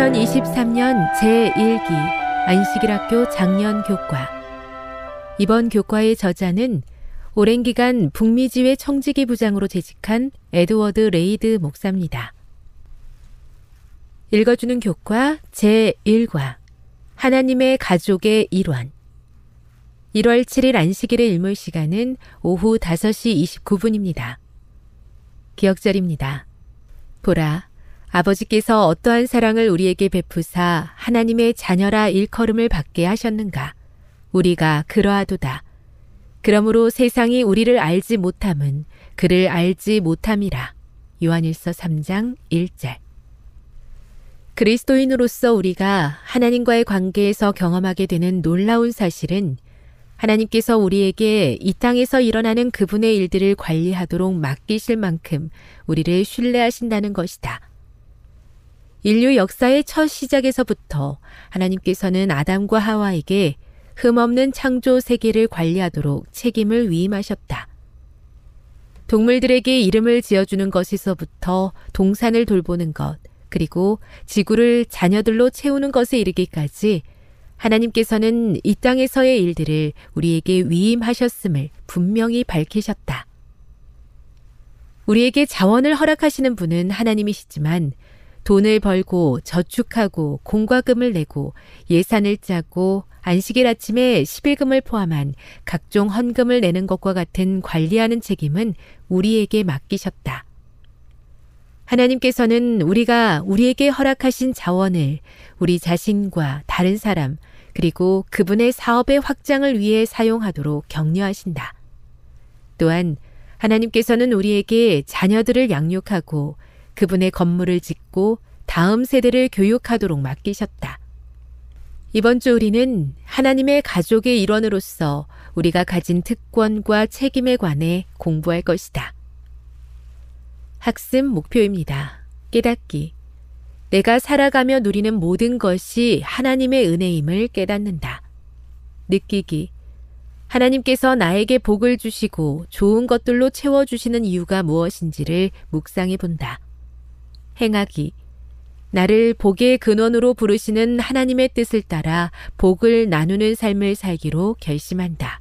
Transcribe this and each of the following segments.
(2023년) 제1기 안식일학교 장년 교과 이번 교과의 저자는 오랜 기간 북미지회 청지기 부장으로 재직한 에드워드 레이드 목사입니다. 읽어주는 교과 제1과 하나님의 가족의 일원 1월 7일 안식일의 일몰 시간은 오후 5시 29분입니다. 기억절입니다. 보라, 아버지께서 어떠한 사랑을 우리에게 베푸사 하나님의 자녀라 일컬음을 받게 하셨는가? 우리가 그러하도다. 그러므로 세상이 우리를 알지 못함은 그를 알지 못함이라. 요한일서 3장 1절. 그리스도인으로서 우리가 하나님과의 관계에서 경험하게 되는 놀라운 사실은 하나님께서 우리에게 이 땅에서 일어나는 그분의 일들을 관리하도록 맡기실 만큼 우리를 신뢰하신다는 것이다. 인류 역사의 첫 시작에서부터 하나님께서는 아담과 하와에게 흠없는 창조 세계를 관리하도록 책임을 위임하셨다. 동물들에게 이름을 지어주는 것에서부터 동산을 돌보는 것, 그리고 지구를 자녀들로 채우는 것에 이르기까지 하나님께서는 이 땅에서의 일들을 우리에게 위임하셨음을 분명히 밝히셨다. 우리에게 자원을 허락하시는 분은 하나님이시지만 돈을 벌고 저축하고 공과금을 내고 예산을 짜고 안식일 아침에 11금을 포함한 각종 헌금을 내는 것과 같은 관리하는 책임은 우리에게 맡기셨다. 하나님께서는 우리가 우리에게 허락하신 자원을 우리 자신과 다른 사람, 그리고 그분의 사업의 확장을 위해 사용하도록 격려하신다. 또한 하나님께서는 우리에게 자녀들을 양육하고 그분의 건물을 짓고 다음 세대를 교육하도록 맡기셨다. 이번 주 우리는 하나님의 가족의 일원으로서 우리가 가진 특권과 책임에 관해 공부할 것이다. 학습 목표입니다. 깨닫기. 내가 살아가며 누리는 모든 것이 하나님의 은혜임을 깨닫는다. 느끼기. 하나님께서 나에게 복을 주시고 좋은 것들로 채워주시는 이유가 무엇인지를 묵상해 본다. 행하기. 나를 복의 근원으로 부르시는 하나님의 뜻을 따라 복을 나누는 삶을 살기로 결심한다.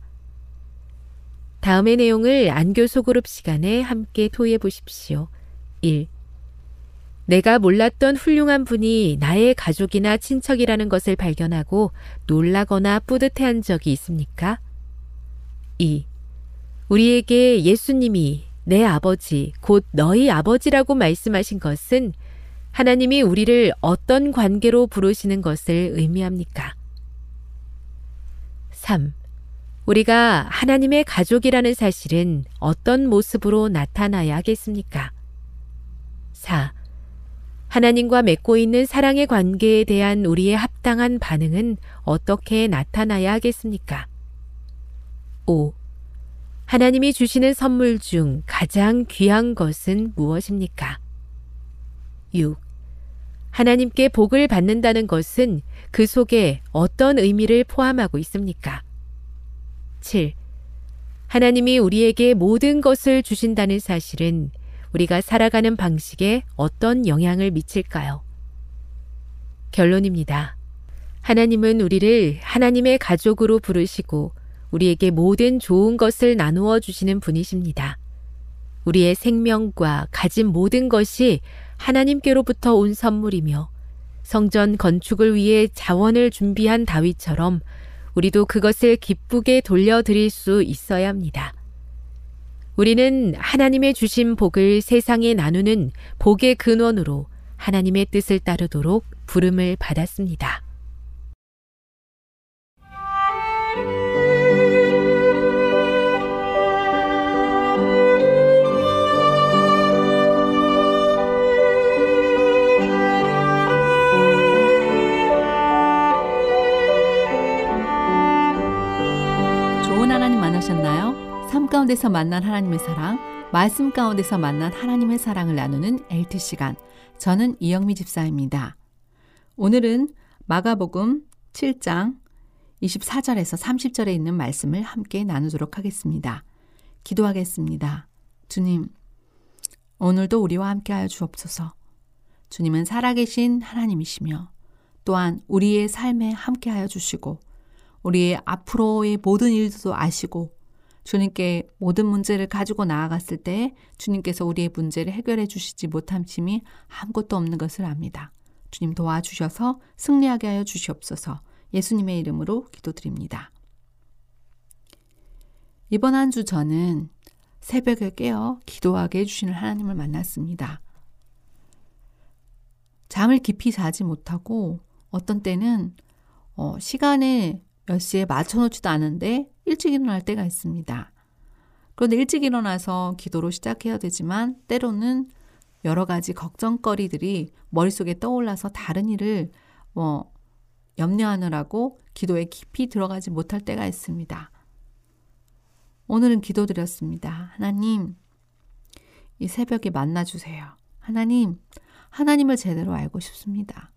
다음의 내용을 안교 소그룹 시간에 함께 토의해 보십시오. 1. 내가 몰랐던 훌륭한 분이 나의 가족이나 친척이라는 것을 발견하고 놀라거나 뿌듯해한 적이 있습니까? 2. 우리에게 예수님이 내 아버지, 곧 너희 아버지라고 말씀하신 것은 하나님이 우리를 어떤 관계로 부르시는 것을 의미합니까? 3. 우리가 하나님의 가족이라는 사실은 어떤 모습으로 나타나야 하겠습니까? 4. 하나님과 맺고 있는 사랑의 관계에 대한 우리의 합당한 반응은 어떻게 나타나야 하겠습니까? 5. 하나님이 주시는 선물 중 가장 귀한 것은 무엇입니까? 6. 하나님께 복을 받는다는 것은 그 속에 어떤 의미를 포함하고 있습니까? 7. 하나님이 우리에게 모든 것을 주신다는 사실은 우리가 살아가는 방식에 어떤 영향을 미칠까요? 결론입니다. 하나님은 우리를 하나님의 가족으로 부르시고 우리에게 모든 좋은 것을 나누어 주시는 분이십니다. 우리의 생명과 가진 모든 것이 하나님께로부터 온 선물이며 성전 건축을 위해 자원을 준비한 다윗처럼 우리도 그것을 기쁘게 돌려드릴 수 있어야 합니다. 우리는 하나님의 주신 복을 세상에 나누는 복의 근원으로 하나님의 뜻을 따르도록 부름을 받았습니다. 가운데서 만난 하나님의 사랑, 말씀 가운데서 만난 하나님의 사랑을 나누는 엘트 시간. 저는 이영미 집사입니다. 오늘은 마가복음 7장 24절에서 30절에 있는 말씀을 함께 나누도록 하겠습니다. 기도하겠습니다. 주님, 오늘도 우리와 함께하여 주옵소서. 주님은 살아계신 하나님이시며 또한 우리의 삶에 함께하여 주시고 우리의 앞으로의 모든 일도 아시고 주님께 모든 문제를 가지고 나아갔을 때 주님께서 우리의 문제를 해결해 주시지 못함심이 아무것도 없는 것을 압니다. 주님 도와주셔서 승리하게 하여 주시옵소서 예수님의 이름으로 기도드립니다. 이번 한 주 저는 새벽에 깨어 기도하게 해주시는 하나님을 만났습니다. 잠을 깊이 자지 못하고 어떤 때는 어, 시간에 몇 시에 맞춰놓지도 않은데 일찍 일어날 때가 있습니다. 그런데 일찍 일어나서 기도로 시작해야 되지만 때로는 여러 가지 걱정거리들이 머릿속에 떠올라서 다른 일을 뭐 염려하느라고 기도에 깊이 들어가지 못할 때가 있습니다. 오늘은 기도드렸습니다. 하나님, 이 새벽에 만나주세요. 하나님, 하나님을 제대로 알고 싶습니다.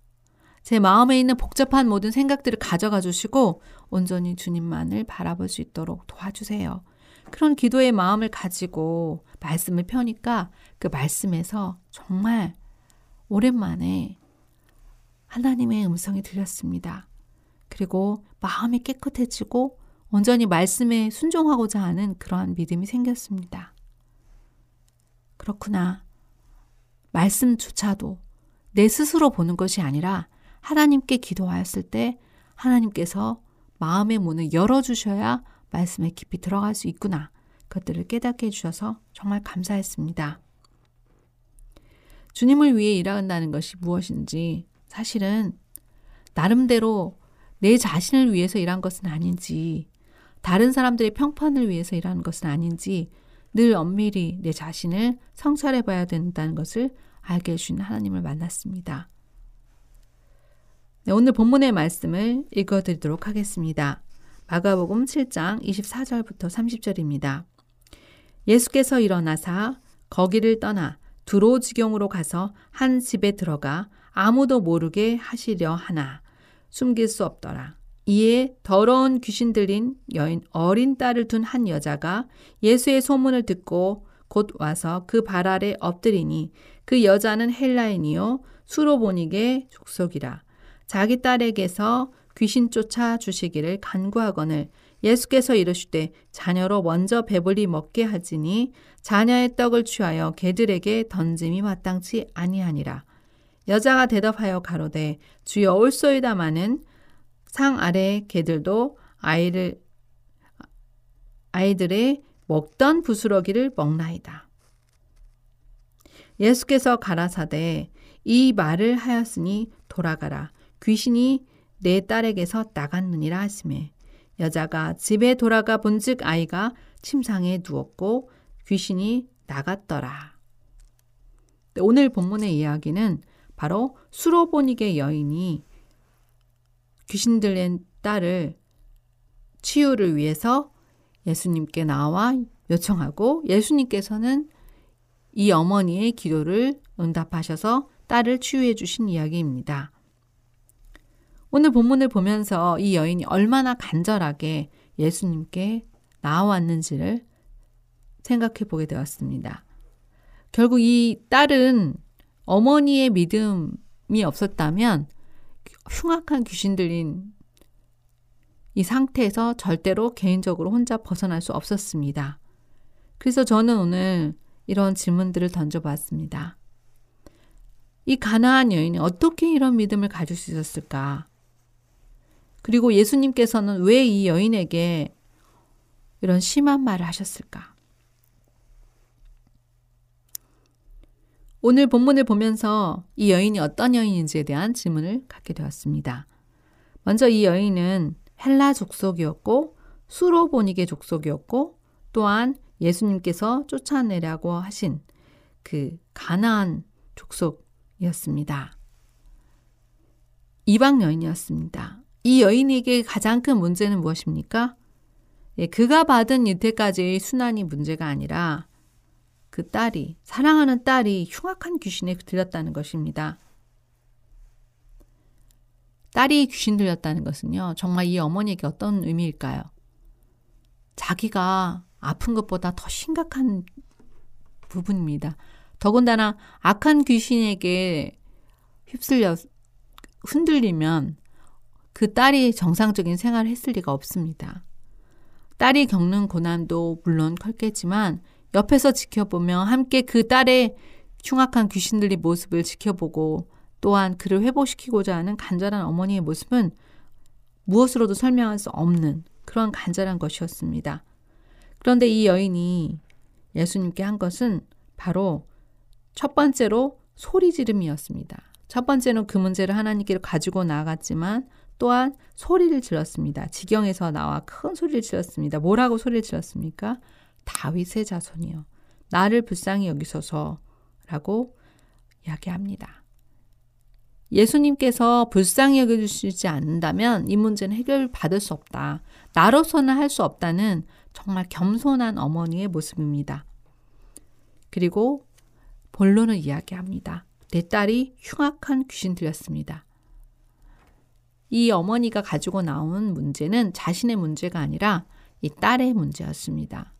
제 마음에 있는 복잡한 모든 생각들을 가져가 주시고 온전히 주님만을 바라볼 수 있도록 도와주세요. 그런 기도의 마음을 가지고 말씀을 펴니까 그 말씀에서 정말 오랜만에 하나님의 음성이 들렸습니다. 그리고 마음이 깨끗해지고 온전히 말씀에 순종하고자 하는 그러한 믿음이 생겼습니다. 그렇구나. 말씀조차도 내 스스로 보는 것이 아니라 하나님께 기도하였을 때 하나님께서 마음의 문을 열어주셔야 말씀에 깊이 들어갈 수 있구나. 그것들을 깨닫게 해주셔서 정말 감사했습니다. 주님을 위해 일한다는 것이 무엇인지 사실은 나름대로 내 자신을 위해서 일한 것은 아닌지 다른 사람들의 평판을 위해서 일하는 것은 아닌지 늘 엄밀히 내 자신을 성찰해 봐야 된다는 것을 알게 해주는 하나님을 만났습니다. 네, 오늘 본문의 말씀을 읽어드리도록 하겠습니다. 마가복음 7장 24절부터 30절입니다. 예수께서 일어나사 거기를 떠나 두로 지경으로 가서 한 집에 들어가 아무도 모르게 하시려 하나 숨길 수 없더라. 이에 더러운 귀신 들린 여인 어린 딸을 둔 한 여자가 예수의 소문을 듣고 곧 와서 그 발 아래 엎드리니 그 여자는 헬라인이요 수로보닉의 족속이라. 자기 딸에게서 귀신 쫓아 주시기를 간구하거늘 예수께서 이르시되 자녀로 먼저 배불리 먹게 하지니 자녀의 떡을 취하여 개들에게 던짐이 마땅치 아니하니라. 여자가 대답하여 가로되 주여 올소이다마는 상 아래 개들도 아이를 아이들의 먹던 부스러기를 먹나이다. 예수께서 가라사대 이 말을 하였으니 돌아가라 귀신이 내 딸에게서 나갔느니라 하심에 여자가 집에 돌아가 본즉 아이가 침상에 누웠고 귀신이 나갔더라. 네, 오늘 본문의 이야기는 바로 수로보닉의 여인이 귀신 들린 딸을 치유를 위해서 예수님께 나와 요청하고 예수님께서는 이 어머니의 기도를 응답하셔서 딸을 치유해 주신 이야기입니다. 오늘 본문을 보면서 이 여인이 얼마나 간절하게 예수님께 나와왔는지를 생각해 보게 되었습니다. 결국 이 딸은 어머니의 믿음이 없었다면 흉악한 귀신 들린 이 상태에서 절대로 개인적으로 혼자 벗어날 수 없었습니다. 그래서 저는 오늘 이런 질문들을 던져봤습니다. 이 가나안 여인이 어떻게 이런 믿음을 가질 수 있었을까? 그리고 예수님께서는 왜 이 여인에게 이런 심한 말을 하셨을까? 오늘 본문을 보면서 이 여인이 어떤 여인인지에 대한 질문을 갖게 되었습니다. 먼저 이 여인은 헬라 족속이었고 수로보닉의 족속이었고 또한 예수님께서 쫓아내라고 하신 그 가나안 족속이었습니다. 이방 여인이었습니다. 이 여인에게 가장 큰 문제는 무엇입니까? 예, 그가 받은 이때까지의 순환이 문제가 아니라 그 딸이, 사랑하는 딸이 흉악한 귀신에 들렸다는 것입니다. 딸이 귀신 들렸다는 것은요, 정말 이 어머니에게 어떤 의미일까요? 자기가 아픈 것보다 더 심각한 부분입니다. 더군다나 악한 귀신에게 휩쓸려 흔들리면 그 딸이 정상적인 생활을 했을 리가 없습니다. 딸이 겪는 고난도 물론 컸겠지만 옆에서 지켜보며 함께 그 딸의 흉악한 귀신들의 모습을 지켜보고 또한 그를 회복시키고자 하는 간절한 어머니의 모습은 무엇으로도 설명할 수 없는 그런 간절한 것이었습니다. 그런데 이 여인이 예수님께 한 것은 바로 첫 번째로 소리 지름이었습니다. 첫 번째는 그 문제를 하나님께 가지고 나아갔지만 또한 소리를 질렀습니다. 지경에서 나와 큰 소리를 질렀습니다. 뭐라고 소리를 질렀습니까? 다윗의 자손이요. 나를 불쌍히 여기소서 라고 이야기합니다. 예수님께서 불쌍히 여겨주시지 않는다면 이 문제는 해결받을 수 없다. 나로서는 할 수 없다는 정말 겸손한 어머니의 모습입니다. 그리고 본론을 이야기합니다. 내 딸이 흉악한 귀신 들렸습니다. 이 어머니가 가지고 나온 문제는 자신의 문제가 아니라 이 딸의 문제였습니다.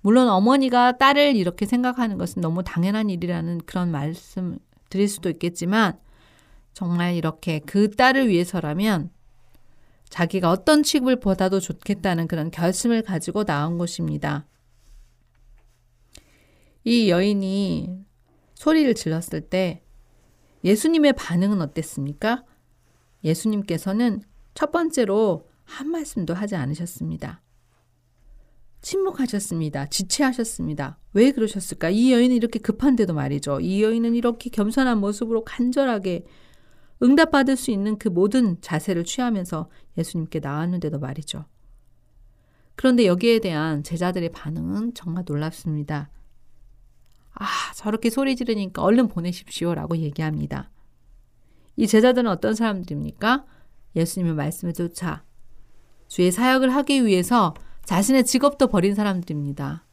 물론 어머니가 딸을 이렇게 생각하는 것은 너무 당연한 일이라는 그런 말씀 드릴 수도 있겠지만 정말 이렇게 그 딸을 위해서라면 자기가 어떤 취급을 보다도 좋겠다는 그런 결심을 가지고 나온 것입니다. 이 여인이 소리를 질렀을 때 예수님의 반응은 어땠습니까? 예수님께서는 첫 번째로 한 말씀도 하지 않으셨습니다. 침묵하셨습니다. 지체하셨습니다. 왜 그러셨을까? 이 여인은 이렇게 급한데도 말이죠. 이 여인은 이렇게 겸손한 모습으로 간절하게 응답받을 수 있는 그 모든 자세를 취하면서 예수님께 나왔는데도 말이죠. 그런데 여기에 대한 제자들의 반응은 정말 놀랍습니다. 아, 저렇게 소리 지르니까 얼른 보내십시오 라고 얘기합니다. 이 제자들은 어떤 사람들입니까? 예수님의 말씀에 쫓아 주의 사역을 하기 위해서 자신의 직업도 버린 사람들입니다.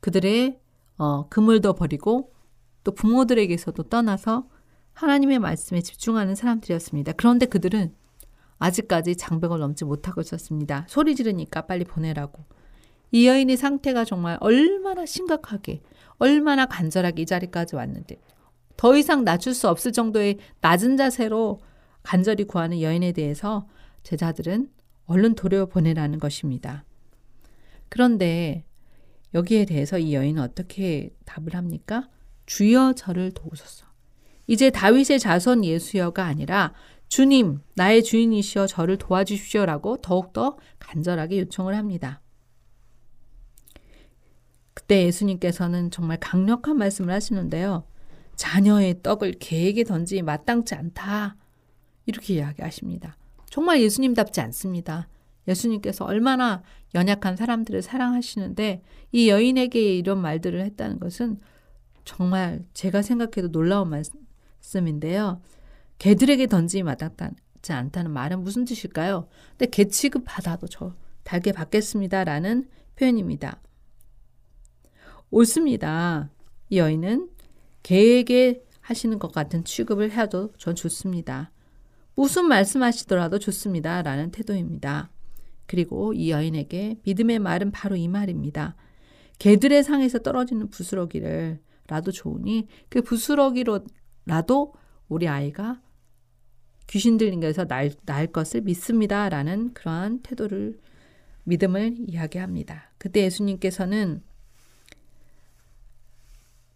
그들의 어, 그물도 버리고 또 부모들에게서도 떠나서 하나님의 말씀에 집중하는 사람들이었습니다. 그런데 그들은 아직까지 장벽을 넘지 못하고 있었습니다. 소리 지르니까 빨리 보내라고. 이 여인의 상태가 정말 얼마나 심각하게, 얼마나 간절하게 이 자리까지 왔는데 더 이상 낮출 수 없을 정도의 낮은 자세로 간절히 구하는 여인에 대해서 제자들은 얼른 도려 보내라는 것입니다. 그런데 여기에 대해서 이 여인은 어떻게 답을 합니까? 주여 저를 도우소서. 이제 다윗의 자손 예수여가 아니라 주님, 나의 주인이시여 저를 도와주십시오라고 더욱더 간절하게 요청을 합니다. 그때 예수님께서는 정말 강력한 말씀을 하시는데요. 자녀의 떡을 개에게 던지기 마땅치 않다. 이렇게 이야기하십니다. 정말 예수님답지 않습니다. 예수님께서 얼마나 연약한 사람들을 사랑하시는데 이 여인에게 이런 말들을 했다는 것은 정말 제가 생각해도 놀라운 말씀인데요. 개들에게 던지기 마땅치 않다는 말은 무슨 뜻일까요? 근데 개 취급 받아도 저 달게 받겠습니다라는 표현입니다. 옳습니다. 이 여인은 개에게 하시는 것 같은 취급을 해도 전 좋습니다. 무슨 말씀하시더라도 좋습니다. 라는 태도입니다. 그리고 이 여인에게 믿음의 말은 바로 이 말입니다. 개들의 상에서 떨어지는 부스러기를 라도 좋으니 그 부스러기로라도 우리 아이가 귀신 들린 것에서 날, 날 것을 믿습니다. 라는 그러한 태도를 믿음을 이야기합니다. 그때 예수님께서는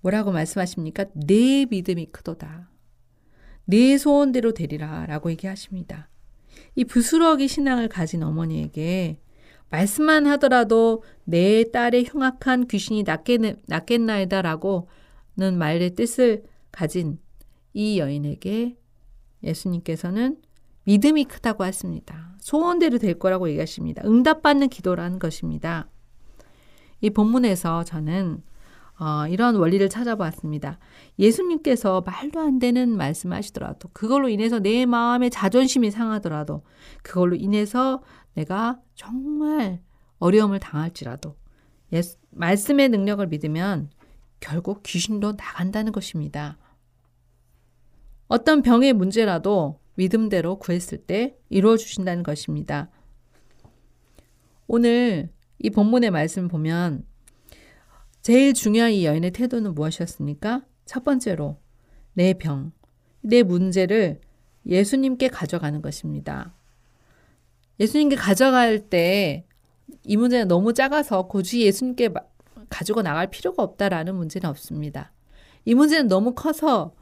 뭐라고 말씀하십니까? 내 믿음이 크도다. 내 소원대로 되리라 라고 얘기하십니다. 이 부스러기 신앙을 가진 어머니에게 말씀만 하더라도 내 딸의 흉악한 귀신이 낫겠, 낫겠나이다 라고는 말의 뜻을 가진 이 여인에게 예수님께서는 믿음이 크다고 하십니다. 소원대로 될 거라고 얘기하십니다. 응답받는 기도라는 것입니다. 이 본문에서 저는 어, 이런 원리를 찾아봤습니다. 예수님께서 말도 안 되는 말씀하시더라도 그걸로 인해서 내 마음의 자존심이 상하더라도 그걸로 인해서 내가 정말 어려움을 당할지라도 예수, 말씀의 능력을 믿으면 결국 귀신도 나간다는 것입니다. 어떤 병의 문제라도 믿음대로 구했을 때 이루어 주신다는 것입니다. 오늘 이 본문의 말씀 보면 제일 중요한 이 여인의 태도는 무엇이었습니까? 첫 번째로 내 병, 내 문제를 예수님께 가져가는 것입니다. 예수님께 가져갈 때 이 문제는 너무 작아서 굳이 예수님께 가지고 나갈 필요가 없다라는 문제는 없습니다. 이 문제는 너무 커서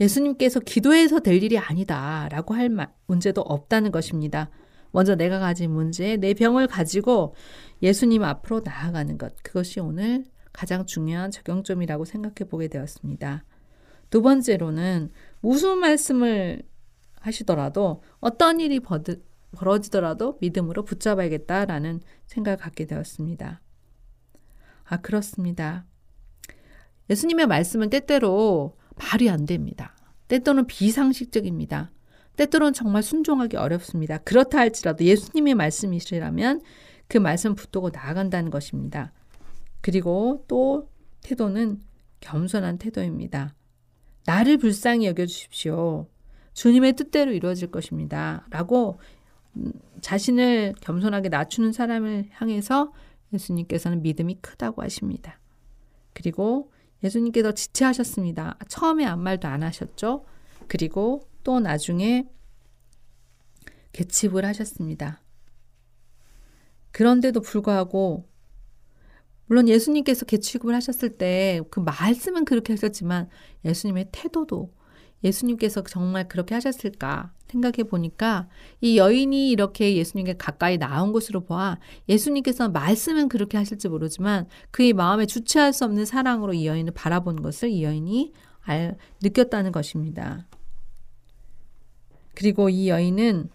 예수님께서 기도해서 될 일이 아니다라고 할 문제도 없다는 것입니다. 먼저 내가 가진 문제, 내 병을 가지고 예수님 앞으로 나아가는 것. 그것이 오늘 가장 중요한 적용점이라고 생각해 보게 되었습니다. 두 번째로는 무슨 말씀을 하시더라도 어떤 일이 버드, 벌어지더라도 믿음으로 붙잡아야겠다라는 생각을 갖게 되었습니다. 아, 그렇습니다. 예수님의 말씀은 때때로 말이 안 됩니다. 때때로는 비상식적입니다. 때때로는 정말 순종하기 어렵습니다. 그렇다 할지라도 예수님의 말씀이시라면 그 말씀 붙들고 나아간다는 것입니다. 그리고 또 태도는 겸손한 태도입니다. 나를 불쌍히 여겨주십시오. 주님의 뜻대로 이루어질 것입니다. 라고 음, 자신을 겸손하게 낮추는 사람을 향해서 예수님께서는 믿음이 크다고 하십니다. 그리고 예수님께서 지체하셨습니다. 처음에 아무 말도 안 하셨죠. 그리고 또 나중에 개칩을 하셨습니다. 그런데도 불구하고 물론 예수님께서 개취급을 하셨을 때 그 말씀은 그렇게 하셨지만 예수님의 태도도 예수님께서 정말 그렇게 하셨을까 생각해 보니까 이 여인이 이렇게 예수님께 가까이 나온 것으로 보아 예수님께서 말씀은 그렇게 하실지 모르지만 그의 마음에 주체할 수 없는 사랑으로 이 여인을 바라본 것을 이 여인이 알, 느꼈다는 것입니다. 그리고 이 여인은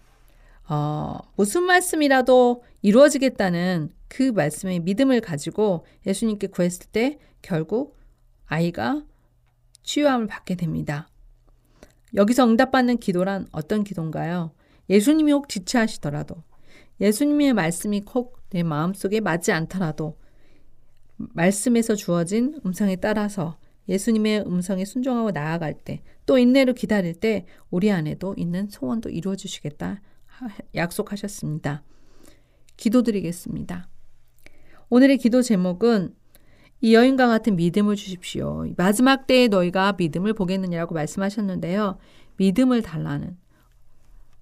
어, 무슨 말씀이라도 이루어지겠다는 그 말씀의 믿음을 가지고 예수님께 구했을 때 결국 아이가 치유함을 받게 됩니다. 여기서 응답받는 기도란 어떤 기도인가요? 예수님이 혹 지체하시더라도 예수님의 말씀이 혹 내 마음속에 맞지 않더라도 말씀에서 주어진 음성에 따라서 예수님의 음성에 순종하고 나아갈 때 또 인내로 기다릴 때 우리 안에도 있는 소원도 이루어 주시겠다 약속하셨습니다. 기도드리겠습니다. 오늘의 기도 제목은 이 여인과 같은 믿음을 주십시오. 마지막 때에 너희가 믿음을 보겠느냐고 말씀하셨는데요. 믿음을 달라는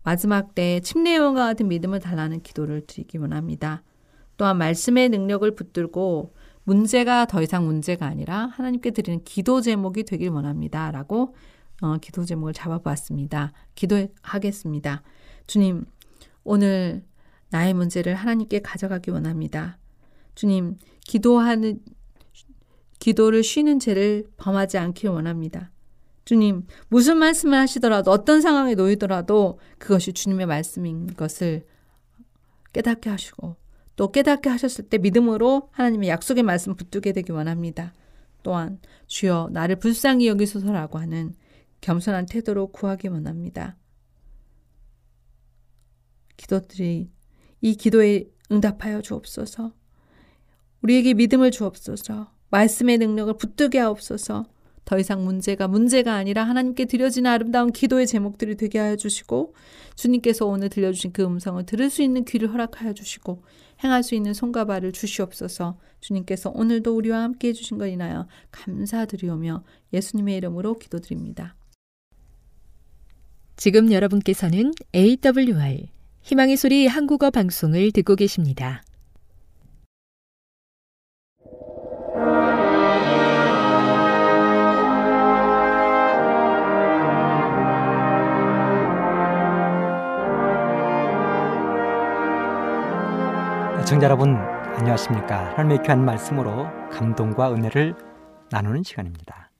마지막 때에 침례원과 같은 믿음을 달라는 기도를 드리기 원합니다. 또한 말씀의 능력을 붙들고 문제가 더 이상 문제가 아니라 하나님께 드리는 기도 제목이 되길 원합니다. 라고 어, 기도 제목을 잡아보았습니다. 기도하겠습니다. 주님, 오늘 나의 문제를 하나님께 가져가기 원합니다. 주님, 기도하는 기도를 쉬는 죄를 범하지 않길 원합니다. 주님, 무슨 말씀을 하시더라도 어떤 상황에 놓이더라도 그것이 주님의 말씀인 것을 깨닫게 하시고 또 깨닫게 하셨을 때 믿음으로 하나님의 약속의 말씀 붙들게 되기 원합니다. 또한 주여 나를 불쌍히 여기소서라고 하는 겸손한 태도로 구하기 원합니다. 기도들이 이 기도에 응답하여 주옵소서. 우리에게 믿음을 주옵소서. 말씀의 능력을 붙들게 하옵소서. 더 이상 문제가 문제가 아니라 하나님께 드려지는 아름다운 기도의 제목들이 되게 하여 주시고 주님께서 오늘 들려주신 그 음성을 들을 수 있는 귀를 허락하여 주시고 행할 수 있는 손과 발을 주시옵소서 주님께서 오늘도 우리와 함께 해주신 것 인하여 감사드리오며 예수님의 이름으로 기도드립니다. 지금 여러분께서는 AWR 희망의 소리 한국어 방송을 듣고 계십니다. 청자 여러분 안녕하십니까 하나님의 귀한 말씀으로 감동과 은혜를 나누는 시간입니다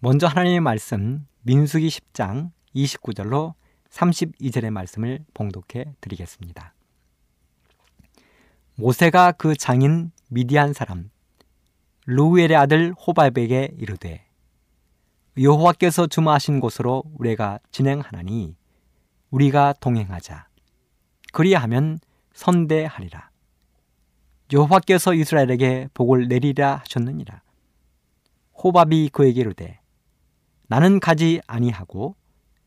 먼저 하나님의 말씀 민수기 10장 29절로 32절의 말씀을 봉독해 드리겠습니다 모세가 그 장인 미디안 사람 루엘의 아들 호밥에게 이르되 여호와께서 주마하신 곳으로 우리가 진행하나니 우리가 동행하자 그리하면 선대하리라. 여호와께서 이스라엘에게 복을 내리라 하셨느니라. 호밥이 그에게 이르되 나는 가지 아니하고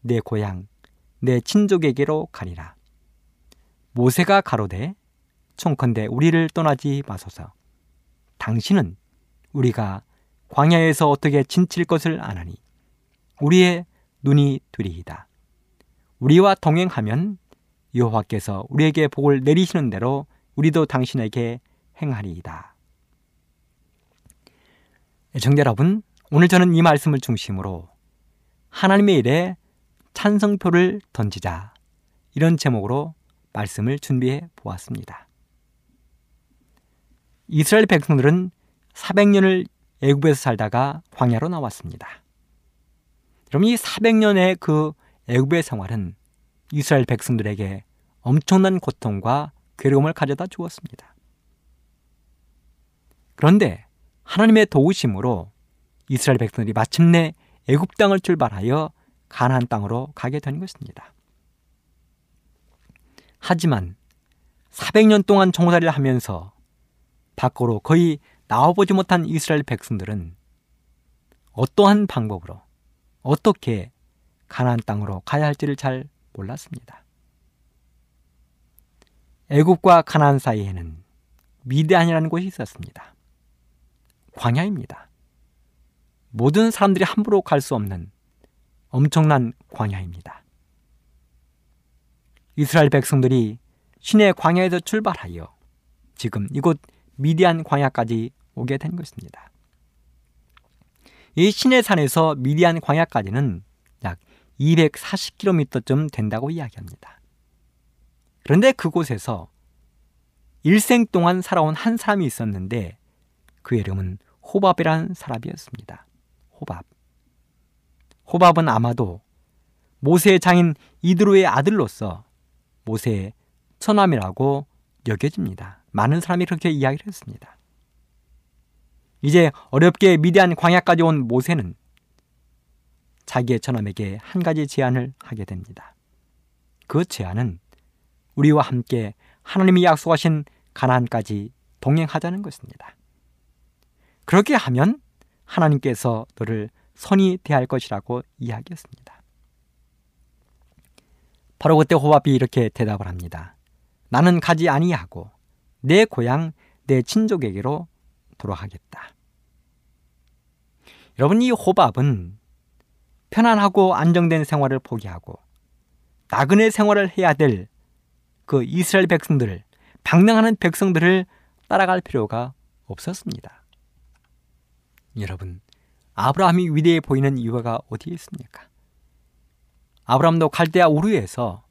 내 고향 내 친족에게로 가리라. 모세가 가로되 총컨대 우리를 떠나지 마소서. 당신은 우리가 광야에서 어떻게 진칠 것을 아나니 우리의 눈이 두리이다. 우리와 동행하면 여호와께서 우리에게 복을 내리시는 대로 우리도 당신에게 행하리이다. 정자 여러분, 오늘 저는 이 말씀을 중심으로 하나님의 일에 찬성표를 던지자 이런 제목으로 말씀을 준비해 보았습니다. 이스라엘 백성들은 400년을 애굽에서 살다가 광야로 나왔습니다. 여러분 이 400년의 그 애굽의 생활은 이스라엘 백성들에게 엄청난 고통과 괴로움을 가져다 주었습니다. 그런데 하나님의 도우심으로 이스라엘 백성들이 마침내 애굽 땅을 출발하여 가나안 땅으로 가게 된 것입니다. 하지만 400년 동안 종살이를 하면서 밖으로 거의 나와보지 못한 이스라엘 백성들은 어떠한 방법으로 어떻게 가나안 땅으로 가야 할지를 잘 몰랐습니다. 애굽과 가나안 사이에는 미디안이라는 곳이 있었습니다. 광야입니다. 모든 사람들이 함부로 갈 수 없는 엄청난 광야입니다. 이스라엘 백성들이 신의 광야에서 출발하여 지금 이곳 미디안 광야까지 오게 된 것입니다. 이 신의 산에서 미디안 광야까지는 약 240km쯤 된다고 이야기합니다. 그런데 그곳에서 일생 동안 살아온 한 사람이 있었는데 그 이름은 호밥이란 사람이었습니다. 호밥. 호밥은 아마도 모세의 장인 이드로의 아들로서 모세의 처남이라고 여겨집니다. 많은 사람이 그렇게 이야기를 했습니다. 이제 어렵게 미대한 광야까지 온 모세는 자기의 처남에게 한 가지 제안을 하게 됩니다. 그 제안은 우리와 함께 하나님이 약속하신 가나안까지 동행하자는 것입니다. 그렇게 하면 하나님께서 너를 선히 대할 것이라고 이야기했습니다. 바로 그때 호밥이 이렇게 대답을 합니다. 나는 가지 아니하고 내 고향 내 친족에게로 돌아가겠다. 여러분 이 호밥은 편안하고 안정된 생활을 포기하고 나그네 생활을 해야 될 그 이스라엘 백성들을 방랑하는 백성들을 따라갈 필요가 없었습니다. 여러분, 아브라함이 위대해 보이는 이유가 어디에 있습니까? 아브라함도 갈대아 우르에서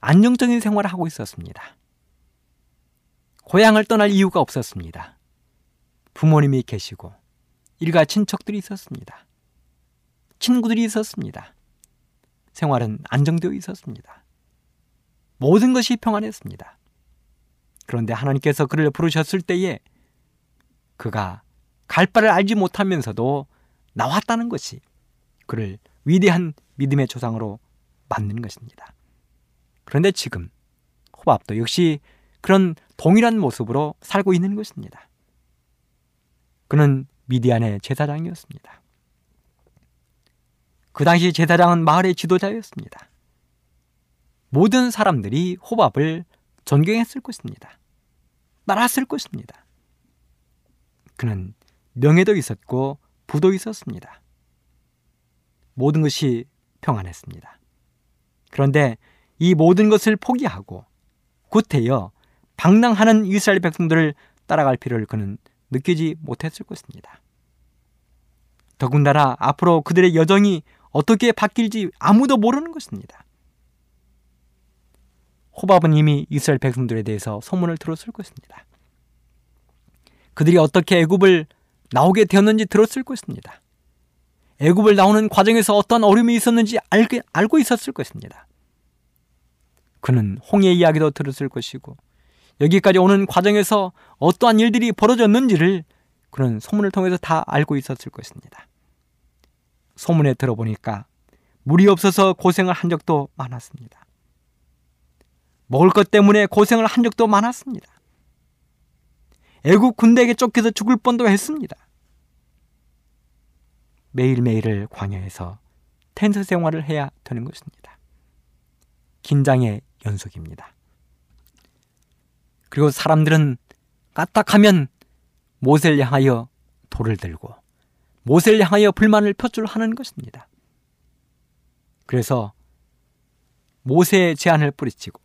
안정적인 생활을 하고 있었습니다. 고향을 떠날 이유가 없었습니다. 부모님이 계시고 일가 친척들이 있었습니다. 친구들이 있었습니다. 생활은 안정되어 있었습니다. 모든 것이 평안했습니다. 그런데 하나님께서 그를 부르셨을 때에 그가 갈 바를 알지 못하면서도 나왔다는 것이 그를 위대한 믿음의 조상으로 만드는 것입니다. 그런데 지금 호밥도 역시 그런 동일한 모습으로 살고 있는 것입니다. 그는 미디안의 제사장이었습니다. 그 당시 제사장은 마을의 지도자였습니다. 모든 사람들이 호밥을 존경했을 것입니다. 따랐을 것입니다. 그는 명예도 있었고 부도 있었습니다. 모든 것이 평안했습니다. 그런데 이 모든 것을 포기하고 구태여 방랑하는 이스라엘 백성들을 따라갈 필요를 그는 느끼지 못했을 것입니다. 더군다나 앞으로 그들의 여정이 어떻게 바뀔지 아무도 모르는 것입니다. 호밥은 이미 이스라엘 백성들에 대해서 소문을 들었을 것입니다. 그들이 어떻게 애굽을 나오게 되었는지 들었을 것입니다. 애굽을 나오는 과정에서 어떤 어려움이 있었는지 알게, 알고 있었을 것입니다. 그는 홍해 이야기도 들었을 것이고 여기까지 오는 과정에서 어떠한 일들이 벌어졌는지를 그는 소문을 통해서 다 알고 있었을 것입니다. 소문에 들어보니까 물이 없어서 고생을 한 적도 많았습니다. 먹을 것 때문에 고생을 한 적도 많았습니다. 애국 군대에게 쫓겨서 죽을 뻔도 했습니다. 매일매일을 광야에서 텐트 생활을 해야 되는 것입니다. 긴장의 연속입니다. 그리고 사람들은 까딱하면 모세를 향하여 돌을 들고 모세를 향하여 불만을 표출하는 것입니다. 그래서 모세의 제안을 뿌리치고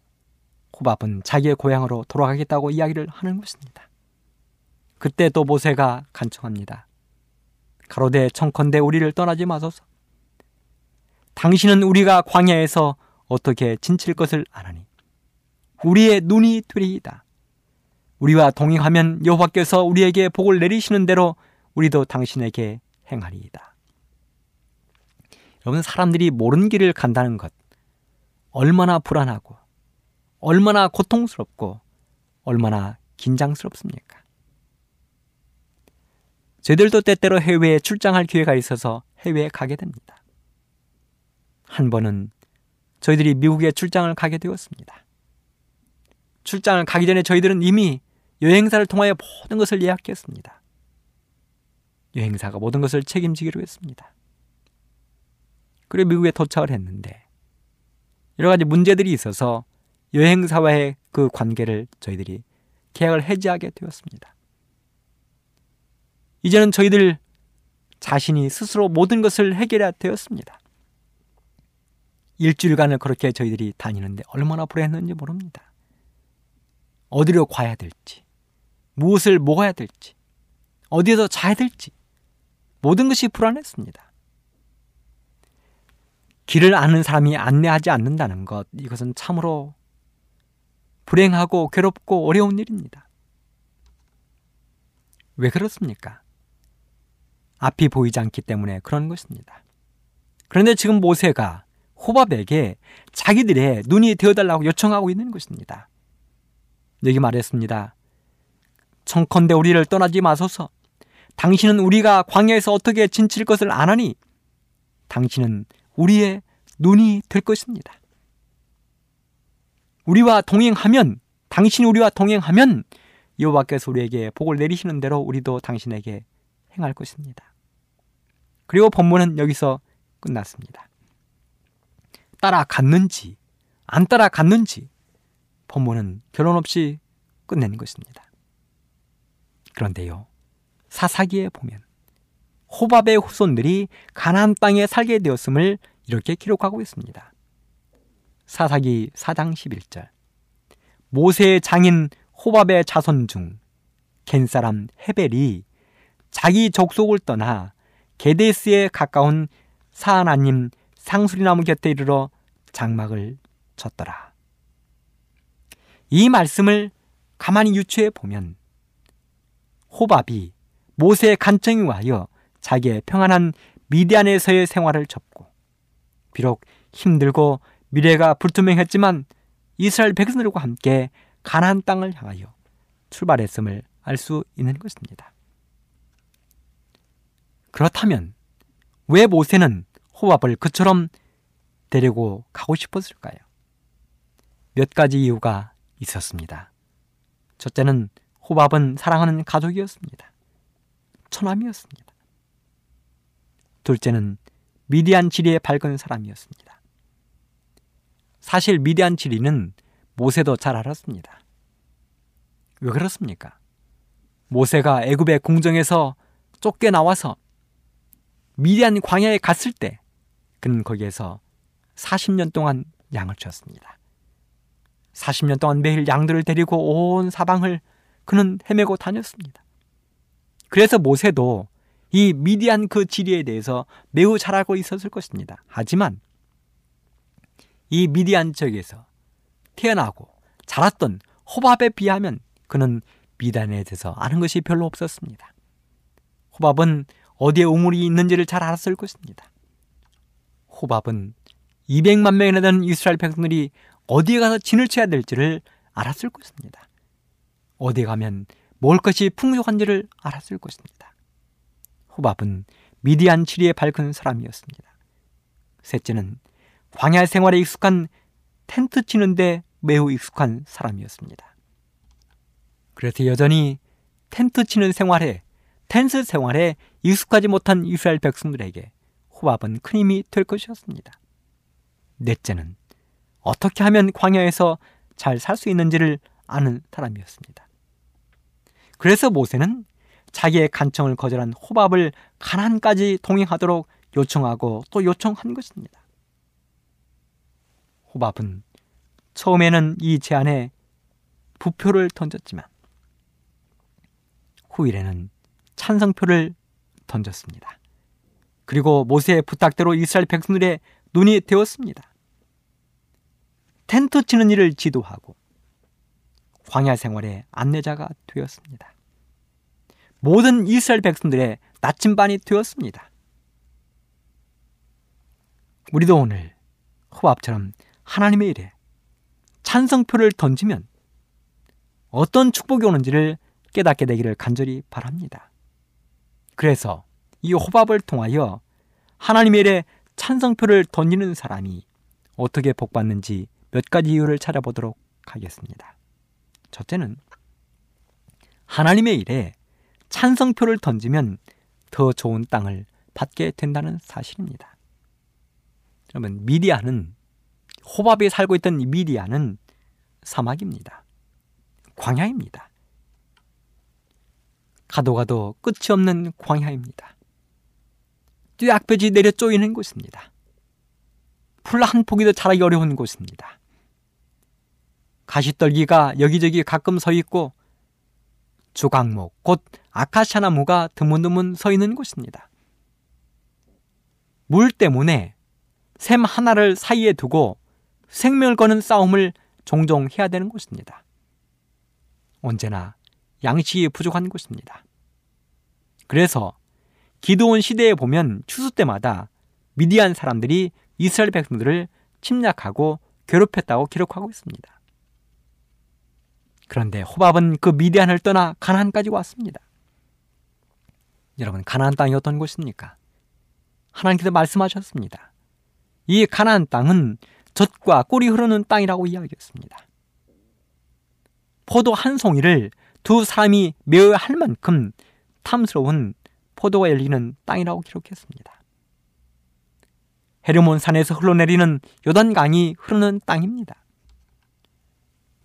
호밥은 자기의 고향으로 돌아가겠다고 이야기를 하는 것입니다. 그때 또 모세가 간청합니다. 가로대 청컨대 우리를 떠나지 마소서. 당신은 우리가 광야에서 어떻게 진칠 것을 아나니 우리의 눈이 되리이다. 우리와 동행하면 여호와께서 우리에게 복을 내리시는 대로 우리도 당신에게 행하리이다. 여러분 사람들이 모르는 길을 간다는 것 얼마나 불안하고 얼마나 고통스럽고 얼마나 긴장스럽습니까? 저희들도 때때로 해외에 출장할 기회가 있어서 해외에 가게 됩니다. 한 번은 저희들이 미국에 출장을 가게 되었습니다. 출장을 가기 전에 저희들은 이미 여행사를 통하여 모든 것을 예약했습니다. 여행사가 모든 것을 책임지기로 했습니다. 그리고 미국에 도착을 했는데 여러 가지 문제들이 있어서 여행사와의 그 관계를 저희들이 계약을 해지하게 되었습니다. 이제는 저희들 자신이 스스로 모든 것을 해결해야 되었습니다. 일주일간을 그렇게 저희들이 다니는데 얼마나 불행했는지 모릅니다. 어디로 가야 될지, 무엇을 먹어야 될지, 어디에서 자야 될지, 모든 것이 불안했습니다. 길을 아는 사람이 안내하지 않는다는 것, 이것은 참으로 불행하고 괴롭고 어려운 일입니다. 왜 그렇습니까? 앞이 보이지 않기 때문에 그런 것입니다. 그런데 지금 모세가 호밥에게 자기들의 눈이 되어달라고 요청하고 있는 것입니다. 여기 말했습니다. 청컨대 우리를 떠나지 마소서. 당신은 우리가 광야에서 어떻게 진칠 것을 아나니 당신은 우리의 눈이 될 것입니다. 우리와 동행하면 당신이 우리와 동행하면 여호와께서 우리에게 복을 내리시는 대로 우리도 당신에게 행할 것입니다. 그리고 본문은 여기서 끝났습니다. 따라갔는지 안 따라갔는지 본문은 결론 없이 끝낸 것입니다. 그런데요. 사사기에 보면 호밥의 후손들이 가나안 땅에 살게 되었음을 이렇게 기록하고 있습니다. 사사기 4장 11절 모세의 장인 호밥의 자손 중 겐사람 헤벨이 자기 족속을 떠나 게데스에 가까운 사하나님 상수리나무 곁에 이르러 장막을 쳤더라. 이 말씀을 가만히 유추해 보면 호밥이 모세의 간청이 와하여 자기의 평안한 미디안에서의 생활을 접고 비록 힘들고 미래가 불투명했지만 이스라엘 백성들과 함께 가나안 땅을 향하여 출발했음을 알 수 있는 것입니다. 그렇다면 왜 모세는 호밥을 그처럼 데리고 가고 싶었을까요? 몇 가지 이유가 있었습니다. 첫째는 호밥은 사랑하는 가족이었습니다. 처남이었습니다. 둘째는 미디안 지리에 밝은 사람이었습니다. 사실 미디안 지리는 모세도 잘 알았습니다. 왜 그렇습니까? 모세가 애굽의 궁정에서 쫓겨 나와서 미디안 광야에 갔을 때 그는 거기에서 40년 동안 양을 쳤습니다. 40년 동안 매일 양들을 데리고 온 사방을 그는 헤매고 다녔습니다. 그래서 모세도 이 미디안 그 지리에 대해서 매우 잘 알고 있었을 것입니다. 하지만 이 미디안 지역에서 태어나고 자랐던 호밥에 비하면 그는 미단에 대해서 아는 것이 별로 없었습니다. 호밥은 어디에 우물이 있는지를 잘 알았을 것입니다. 호밥은 200만 명이나 되는 이스라엘 백성들이 어디에 가서 진을 쳐야 될지를 알았을 것입니다. 어디에 가면 먹을 것이 풍족한지를 알았을 것입니다. 호밥은 미디안 지리에 밝은 사람이었습니다. 셋째는 광야 생활에 익숙한 텐트 치는데 매우 익숙한 사람이었습니다. 그래서 여전히 텐트 치는 생활에 텐트 생활에 익숙하지 못한 이스라엘 백성들에게 호밥은 큰 힘이 될 것이었습니다. 넷째는 어떻게 하면 광야에서 잘 살 수 있는지를 아는 사람이었습니다. 그래서 모세는 자기의 간청을 거절한 호밥을 가난까지 동행하도록 요청하고 또 요청한 것입니다. 호밥은 처음에는 이 제안에 부표를 던졌지만 후일에는 찬성표를 던졌습니다. 그리고 모세의 부탁대로 이스라엘 백성들의 눈이 되었습니다. 텐트 치는 일을 지도하고 광야 생활의 안내자가 되었습니다. 모든 이스라엘 백성들의 나침반이 되었습니다. 우리도 오늘 호압처럼 하나님의 일에 찬성표를 던지면 어떤 축복이 오는지를 깨닫게 되기를 간절히 바랍니다. 그래서 이 호밥을 통하여 하나님의 일에 찬성표를 던지는 사람이 어떻게 복받는지 몇 가지 이유를 찾아보도록 하겠습니다. 첫째는 하나님의 일에 찬성표를 던지면 더 좋은 땅을 받게 된다는 사실입니다. 여러분, 미디아는 호밥이 살고 있던 미디아는 사막입니다. 광야입니다. 가도 가도 끝이 없는 광야입니다. 뙤약볕이 내려 쪼이는 곳입니다. 풀 한 포기도 자라기 어려운 곳입니다. 가시떨기가 여기저기 가끔 서 있고 주강목, 곧 아카시아 나무가 드문드문 서 있는 곳입니다. 물 때문에 샘 하나를 사이에 두고 생명을 거는 싸움을 종종 해야 되는 곳입니다. 언제나 양식이 부족한 곳입니다. 그래서 기도원 시대에 보면 추수 때마다 미디안 사람들이 이스라엘 백성들을 침략하고 괴롭혔다고 기록하고 있습니다. 그런데 호밥은 그 미디안을 떠나 가나안까지 왔습니다. 여러분 가나안 땅이 어떤 곳입니까? 하나님께서 말씀하셨습니다. 이 가나안 땅은 젖과 꿀이 흐르는 땅이라고 이야기했습니다. 포도 한 송이를 두 사람이 메어야 할 만큼 탐스러운 포도가 열리는 땅이라고 기록했습니다. 헤르몬 산에서 흘러내리는 요단강이 흐르는 땅입니다.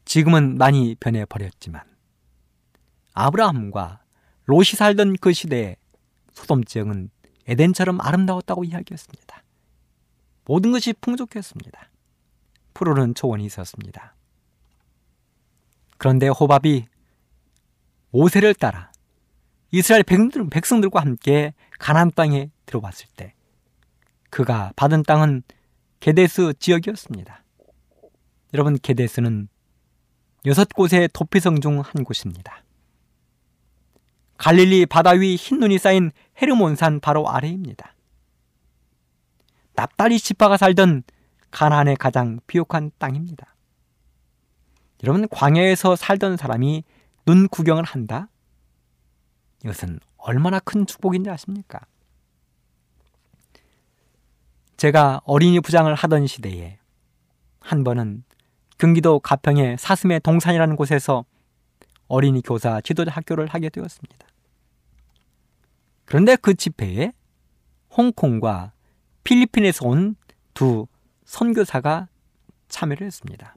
지금은 많이 변해버렸지만 아브라함과 롯이 살던 그 시대에 소돔 지역은 에덴처럼 아름다웠다고 이야기했습니다. 모든 것이 풍족했습니다. 푸르른 초원이 있었습니다. 그런데 호밥이 모세를 따라 이스라엘 백성들, 과 함께 가나안 땅에 들어왔을 때 그가 받은 땅은 게데스 지역이었습니다. 여러분 게데스는 여섯 곳의 도피성 중 한 곳입니다. 갈릴리 바다 위 흰눈이 쌓인 헤르몬산 바로 아래입니다. 납달리 지파가 살던 가나안의 가장 비옥한 땅입니다. 여러분 광야에서 살던 사람이 눈 구경을 한다? 이것은 얼마나 큰 축복인지 아십니까? 제가 어린이 부장을 하던 시대에 한 번은 경기도 가평의 사슴의 동산이라는 곳에서 어린이 교사 지도자 학교를 하게 되었습니다. 그런데 그 집회에 홍콩과 필리핀에서 온 두 선교사가 참여를 했습니다.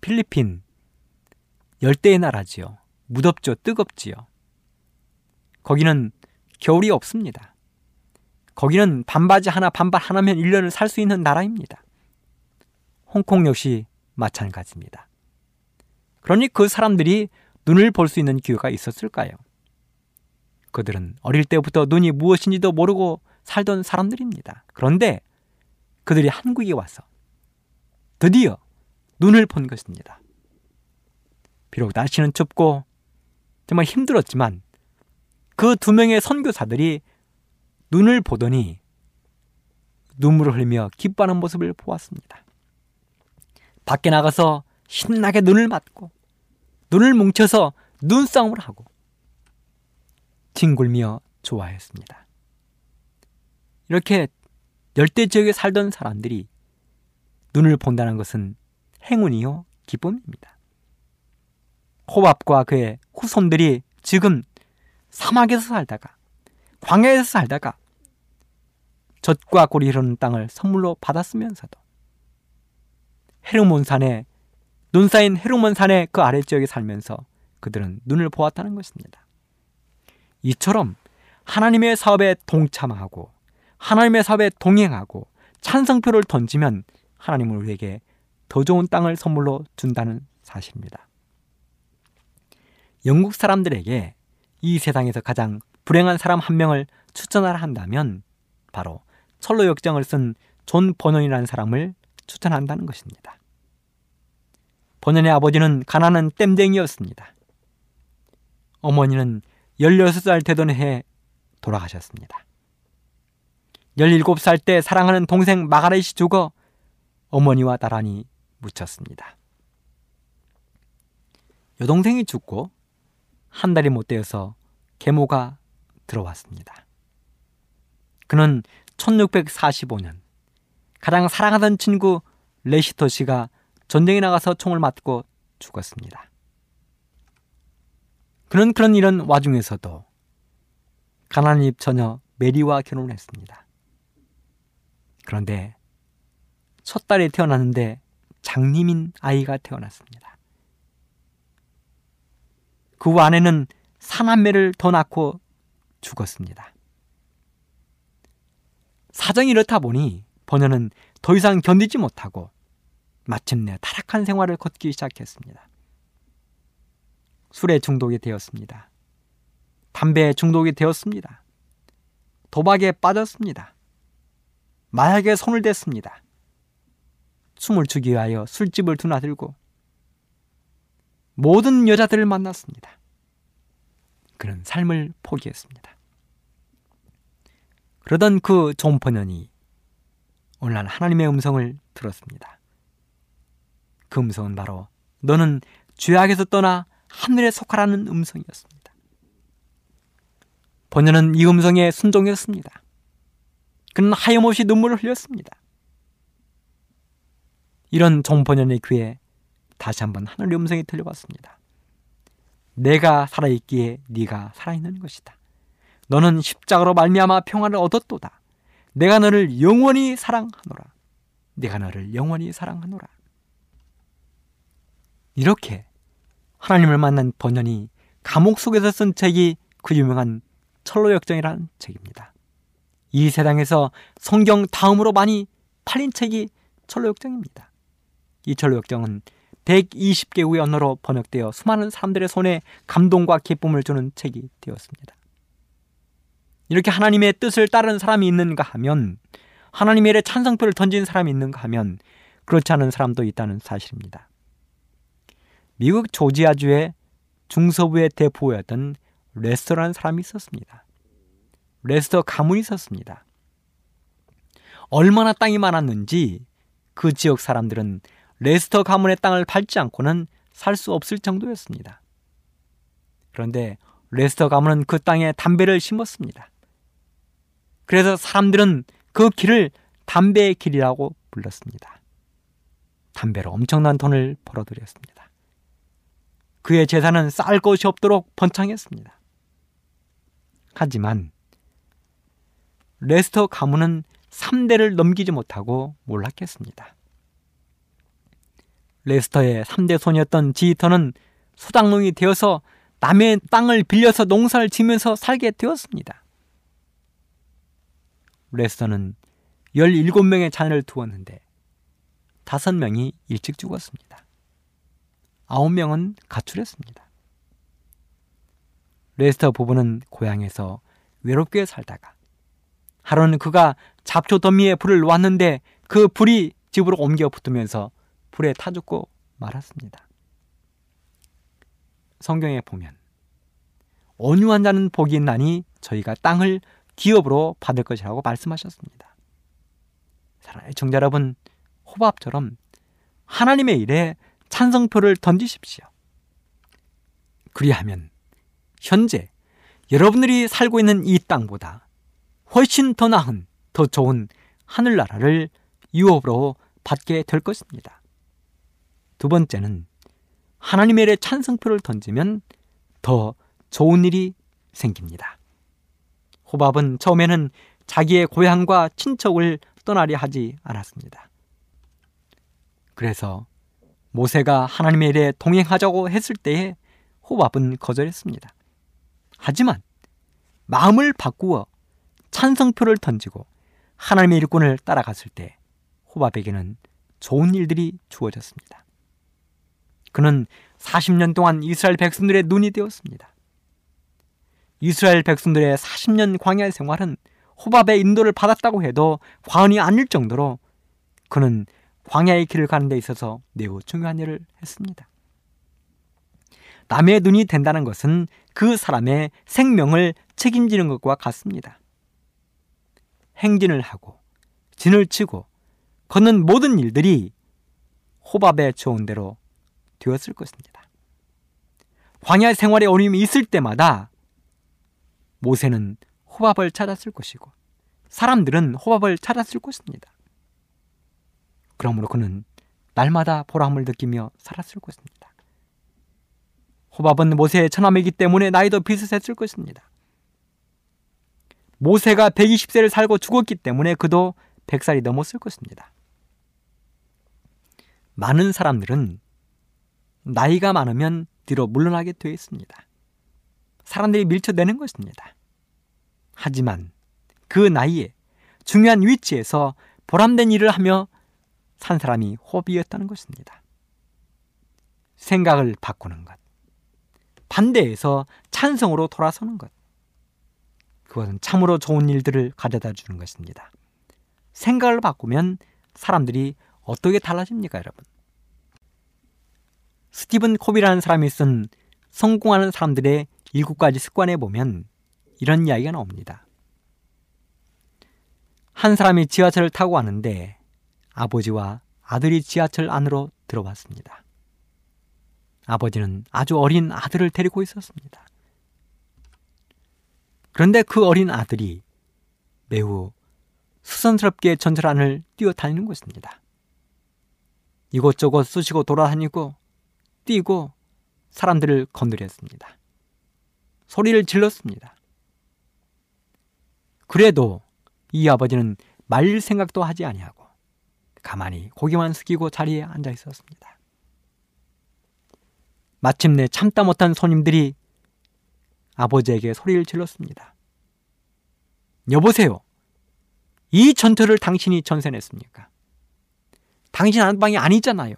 필리핀 열대의 나라지요. 무덥죠. 뜨겁지요. 거기는 겨울이 없습니다. 거기는 반바지 하나 반발 하나면 1년을 살 수 있는 나라입니다. 홍콩 역시 마찬가지입니다. 그러니 그 사람들이 눈을 볼 수 있는 기회가 있었을까요? 그들은 어릴 때부터 눈이 무엇인지도 모르고 살던 사람들입니다. 그런데 그들이 한국에 와서 드디어 눈을 본 것입니다. 비록 날씨는 춥고 정말 힘들었지만 그 두 명의 선교사들이 눈을 보더니 눈물을 흘리며 기뻐하는 모습을 보았습니다. 밖에 나가서 신나게 눈을 맞고 눈을 뭉쳐서 눈싸움을 하고 뒹굴며 좋아했습니다. 이렇게 열대 지역에 살던 사람들이 눈을 본다는 것은 행운이요 기쁨입니다. 호밥과 그의 후손들이 지금 사막에서 살다가 광야에서 살다가 젖과 꿀이 흐르는 땅을 선물로 받았으면서도 헤르몬 산에 눈 쌓인 헤르몬 산의 그 아래 지역에 살면서 그들은 눈을 보았다는 것입니다. 이처럼 하나님의 사업에 동참하고 하나님의 사업에 동행하고 찬성표를 던지면 하나님은 우리에게 더 좋은 땅을 선물로 준다는 사실입니다. 영국 사람들에게 이 세상에서 가장 불행한 사람 한 명을 추천하라 한다면 바로 천로역정을 쓴 존 버니언이라는 사람을 추천한다는 것입니다. 버니언의 아버지는 가난한 땜쟁이였습니다. 어머니는 16살 되던 해에 돌아가셨습니다. 17살 때 사랑하는 동생 마가렛이 죽어 어머니와 나란히 묻혔습니다. 여동생이 죽고 한 달이 못 되어서 계모가 들어왔습니다. 그는 1645년 가장 사랑하던 친구 레시터 씨가 전쟁에 나가서 총을 맞고 죽었습니다. 그는 그런 이런 와중에서도 가난입 처녀 메리와 결혼을 했습니다. 그런데 첫 딸이 태어났는데 장님인 아이가 태어났습니다. 그 아내는 사남매를 더 낳고 죽었습니다. 사정이 이렇다 보니 번녀는 더 이상 견디지 못하고 마침내 타락한 생활을 걷기 시작했습니다. 술에 중독이 되었습니다. 담배에 중독이 되었습니다. 도박에 빠졌습니다. 마약에 손을 댔습니다. 추기 위하여 술집을 드나들고 모든 여자들을 만났습니다. 그는 삶을 포기했습니다. 그러던 그 존퍼년이 오늘날 하나님의 음성을 들었습니다. 그 음성은 바로 너는 죄악에서 떠나 하늘에 속하라는 음성이었습니다. 번연은 이 음성에 순종했습니다. 그는 하염없이 눈물을 흘렸습니다. 이런 종번연의 귀에 다시 한번 하늘의 음성이 들려왔습니다. 내가 살아있기에 네가 살아있는 것이다. 너는 십자가로 말미암아 평안을 얻었도다. 내가 너를 영원히 사랑하노라. 내가 너를 영원히 사랑하노라. 이렇게 하나님을 만난 번연이 감옥 속에서 쓴 책이 그 유명한 철로 역정이라는 책입니다. 이 세상에서 성경 다음으로 많이 팔린 책이 철로 역정입니다. 이 철로 역정은 120개국의 언어로 번역되어 수많은 사람들의 손에 감동과 기쁨을 주는 책이 되었습니다. 이렇게 하나님의 뜻을 따르는 사람이 있는가 하면 하나님의 일에 찬성표를 던진 사람이 있는가 하면 그렇지 않은 사람도 있다는 사실입니다. 미국 조지아주의 중서부의 대포였던 레스터라는 사람이 있었습니다. 레스터 가문이 있었습니다. 얼마나 땅이 많았는지 그 지역 사람들은 레스터 가문의 땅을 밟지 않고는 살 수 없을 정도였습니다. 그런데 레스터 가문은 그 땅에 담배를 심었습니다. 그래서 사람들은 그 길을 담배의 길이라고 불렀습니다. 담배로 엄청난 돈을 벌어들였습니다. 그의 재산은 쌓을 곳이 없도록 번창했습니다. 하지만 레스터 가문은 3대를 넘기지 못하고 몰락했습니다. 레스터의 3대 손이었던 지히터는 소장농이 되어서 남의 땅을 빌려서 농사를 지면서 살게 되었습니다. 레스터는 17명의 자녀를 두었는데 5명이 일찍 죽었습니다. 9명은 가출했습니다. 레스터 부부는 고향에서 외롭게 살다가 하루는 그가 잡초 더미에 불을 놓았는데 그 불이 집으로 옮겨 붙으면서 불에 타 죽고 말았습니다. 성경에 보면 온유한 자는 복이 있나니 저희가 땅을 기업으로 받을 것이라고 말씀하셨습니다. 사랑하는 청자 여러분, 호밥처럼 하나님의 일에 찬성표를 던지십시오. 그리하면 현재 여러분들이 살고 있는 이 땅보다 훨씬 더 나은, 더 좋은 하늘나라를 유업으로 받게 될 것입니다. 두 번째는 하나님의 일에 찬성표를 던지면 더 좋은 일이 생깁니다. 호밥은 처음에는 자기의 고향과 친척을 떠나려 하지 않았습니다. 그래서 모세가 하나님의 일에 동행하자고 했을 때에 호밥은 거절했습니다. 하지만 마음을 바꾸어 찬성표를 던지고 하나님의 일꾼을 따라갔을 때 호밥에게는 좋은 일들이 주어졌습니다. 그는 40년 동안 이스라엘 백성들의 눈이 되었습니다. 이스라엘 백성들의 40년 광야 생활은 호밥의 인도를 받았다고 해도 과언이 아닐 정도로 그는 광야의 길을 가는 데 있어서 매우 중요한 일을 했습니다. 남의 눈이 된다는 것은 그 사람의 생명을 책임지는 것과 같습니다. 행진을 하고 진을 치고 걷는 모든 일들이 호밥의 좋은 대로 되었을 것입니다. 광야 생활에 어려움이 있을 때마다 모세는 호밥을 찾았을 것이고 사람들은 호밥을 찾았을 것입니다. 그러므로 그는 날마다 보람을 느끼며 살았을 것입니다. 호밥은 모세의 처남이기 때문에 나이도 비슷했을 것입니다. 모세가 120세를 살고 죽었기 때문에 그도 100살이 넘었을 것입니다. 많은 사람들은 나이가 많으면 뒤로 물러나게 되어 있습니다. 사람들이 밀쳐내는 것입니다. 하지만 그 나이에 중요한 위치에서 보람된 일을 하며 산 사람이 호비였다는 것입니다. 생각을 바꾸는 것. 반대해서 찬성으로 돌아서는 것. 그것은 참으로 좋은 일들을 가져다 주는 것입니다. 생각을 바꾸면 사람들이 어떻게 달라집니까, 여러분? 스티븐 코비라는 사람이 쓴 성공하는 사람들의 일곱 가지 습관에 보면 이런 이야기가 나옵니다. 한 사람이 지하철을 타고 왔는데 아버지와 아들이 지하철 안으로 들어왔습니다. 아버지는 아주 어린 아들을 데리고 있었습니다. 그런데 그 어린 아들이 매우 수선스럽게 전철 안을 뛰어다니는 것입니다. 이곳저곳 쑤시고 돌아다니고 뛰고 사람들을 건드렸습니다. 소리를 질렀습니다. 그래도 이 아버지는 말릴 생각도 하지 아니하고 가만히 고개만 숙이고 자리에 앉아 있었습니다. 마침내 참다 못한 손님들이 아버지에게 소리를 질렀습니다. 여보세요. 이 전투를 당신이 전세냈습니까? 당신 안방이 아니잖아요.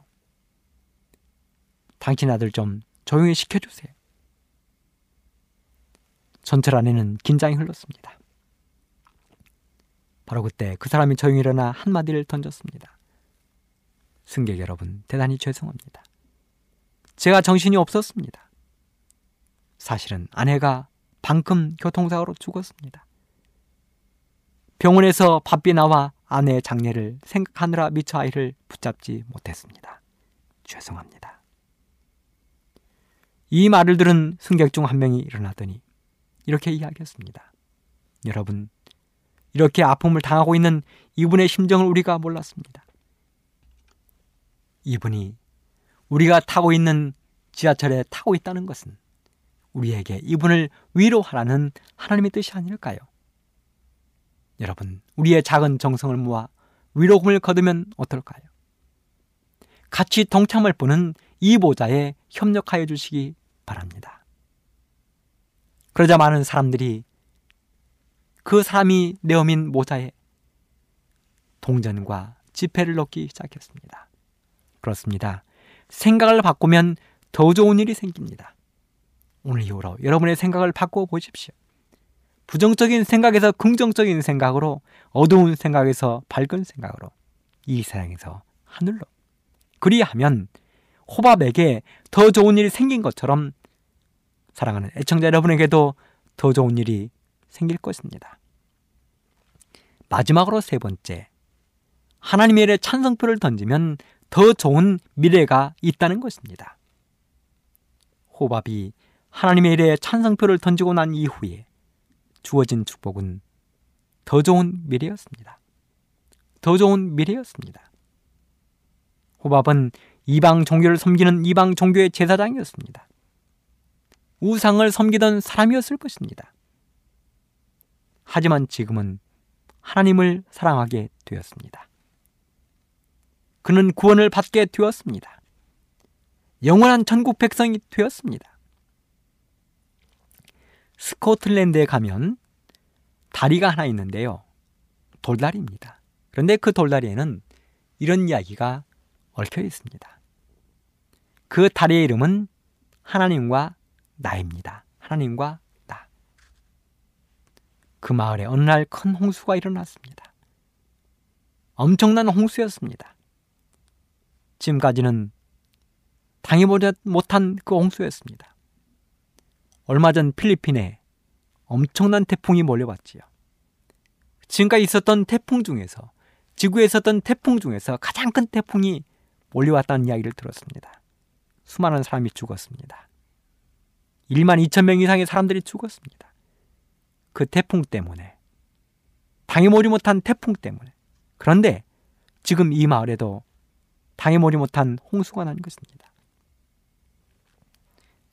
당신 아들 좀 조용히 시켜주세요. 전철 안에는 긴장이 흘렀습니다. 바로 그때 그 사람이 조용히 일어나 한마디를 던졌습니다. 승객 여러분, 대단히 죄송합니다. 제가 정신이 없었습니다. 사실은 아내가 방금 교통사고로 죽었습니다. 병원에서 바삐 나와 아내의 장례를 생각하느라 미처 아이를 붙잡지 못했습니다. 죄송합니다. 이 말을 들은 승객 중 한 명이 일어나더니 이렇게 이야기했습니다. 여러분, 이렇게 아픔을 당하고 있는 이분의 심정을 우리가 몰랐습니다. 이분이 우리가 타고 있는 지하철에 타고 있다는 것은 우리에게 이분을 위로하라는 하나님의 뜻이 아닐까요? 여러분, 우리의 작은 정성을 모아 위로금을 거두면 어떨까요? 같이 동참을 보는 이 보좌에 협력하여 주시기 바랍니다. 그러자 많은 사람들이 그 사람이 내어민 모자에 동전과 지폐를 넣기 시작했습니다. 그렇습니다. 생각을 바꾸면 더 좋은 일이 생깁니다. 오늘 이후로 여러분의 생각을 바꿔 보십시오. 부정적인 생각에서 긍정적인 생각으로 어두운 생각에서 밝은 생각으로 이 세상에서 하늘로 그리하면 호밥에게 더 좋은 일이 생긴 것처럼 사랑하는 애청자 여러분에게도 더 좋은 일이 생길 것입니다. 마지막으로 세 번째, 하나님의 일에 찬성표를 던지면 더 좋은 미래가 있다는 것입니다. 호밥이 하나님의 일에 찬성표를 던지고 난 이후에 주어진 축복은 더 좋은 미래였습니다. 더 좋은 미래였습니다. 호밥은 이방 종교를 섬기는 이방 종교의 제사장이었습니다. 우상을 섬기던 사람이었을 것입니다. 하지만 지금은 하나님을 사랑하게 되었습니다. 그는 구원을 받게 되었습니다. 영원한 천국 백성이 되었습니다. 스코틀랜드에 가면 다리가 하나 있는데요. 돌다리입니다. 그런데 그 돌다리에는 이런 이야기가 얽혀 있습니다. 그 다리의 이름은 하나님과 나입니다. 하나님과 나. 그 마을에 어느 날 큰 홍수가 일어났습니다. 엄청난 홍수였습니다. 지금까지는 당해보지 못한 그 홍수였습니다. 얼마 전 필리핀에 엄청난 태풍이 몰려왔지요. 지금까지 있었던 태풍 중에서 지구에 있었던 태풍 중에서 가장 큰 태풍이 몰려왔다는 이야기를 들었습니다. 수많은 사람이 죽었습니다. 1만 2천 명 이상의 사람들이 죽었습니다. 그 태풍 때문에 당해보지 못한 태풍 때문에 그런데 지금 이 마을에도 당해보지 못한 홍수가 난 것입니다.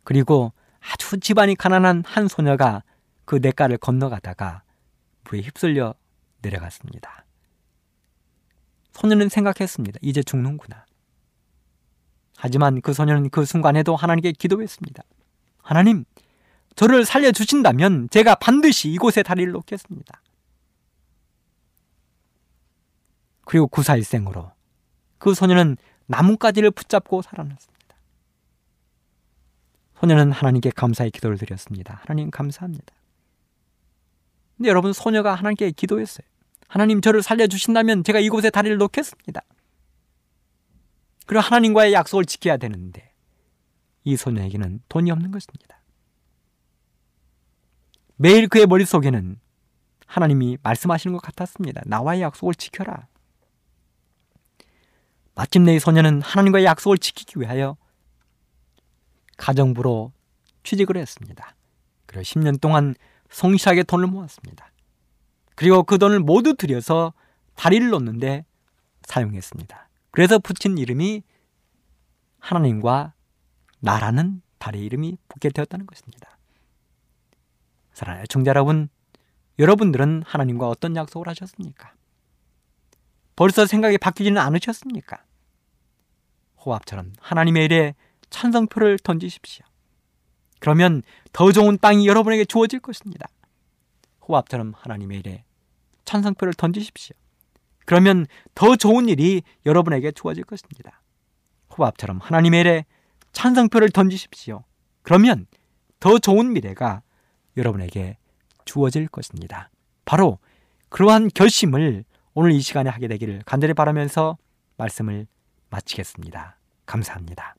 그리고 아주 집안이 가난한 한 소녀가 그 냇가를 건너가다가 물에 휩쓸려 내려갔습니다. 소녀는 생각했습니다. 이제 죽는구나. 하지만 그 소녀는 그 순간에도 하나님께 기도했습니다. 하나님, 저를 살려주신다면 제가 반드시 이곳에 다리를 놓겠습니다. 그리고 구사일생으로 그 소녀는 나뭇가지를 붙잡고 살아났습니다. 소녀는 하나님께 감사의 기도를 드렸습니다. 하나님 감사합니다. 근데 여러분 소녀가 하나님께 기도했어요. 하나님 저를 살려주신다면 제가 이곳에 다리를 놓겠습니다. 그리고 하나님과의 약속을 지켜야 되는데 이 소녀에게는 돈이 없는 것입니다. 매일 그의 머릿속에는 하나님이 말씀하시는 것 같았습니다. 나와의 약속을 지켜라. 마침내 이 소녀는 하나님과의 약속을 지키기 위하여 가정부로 취직을 했습니다. 그리고 10년 동안 성실하게 돈을 모았습니다. 그리고 그 돈을 모두 들여서 다리를 놓는데 사용했습니다. 그래서 붙인 이름이 하나님과 나라는 다리 이름이 붙게 되었다는 것입니다. 사랑하는 청자 여러분, 여러분들은 하나님과 어떤 약속을 하셨습니까? 벌써 생각이 바뀌지는 않으셨습니까? 호합처럼 하나님의 일에 찬성표를 던지십시오. 그러면 더 좋은 땅이 여러분에게 주어질 것입니다. 호합처럼 하나님의 일에 찬성표를 던지십시오. 그러면 더 좋은 일이 여러분에게 주어질 것입니다. 호합처럼 하나님의 일에 찬성표를 던지십시오. 그러면 더 좋은 미래가 여러분에게 주어질 것입니다. 바로 그러한 결심을 오늘 이 시간에 하게 되기를 간절히 바라면서 말씀을 마치겠습니다. 감사합니다.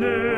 bene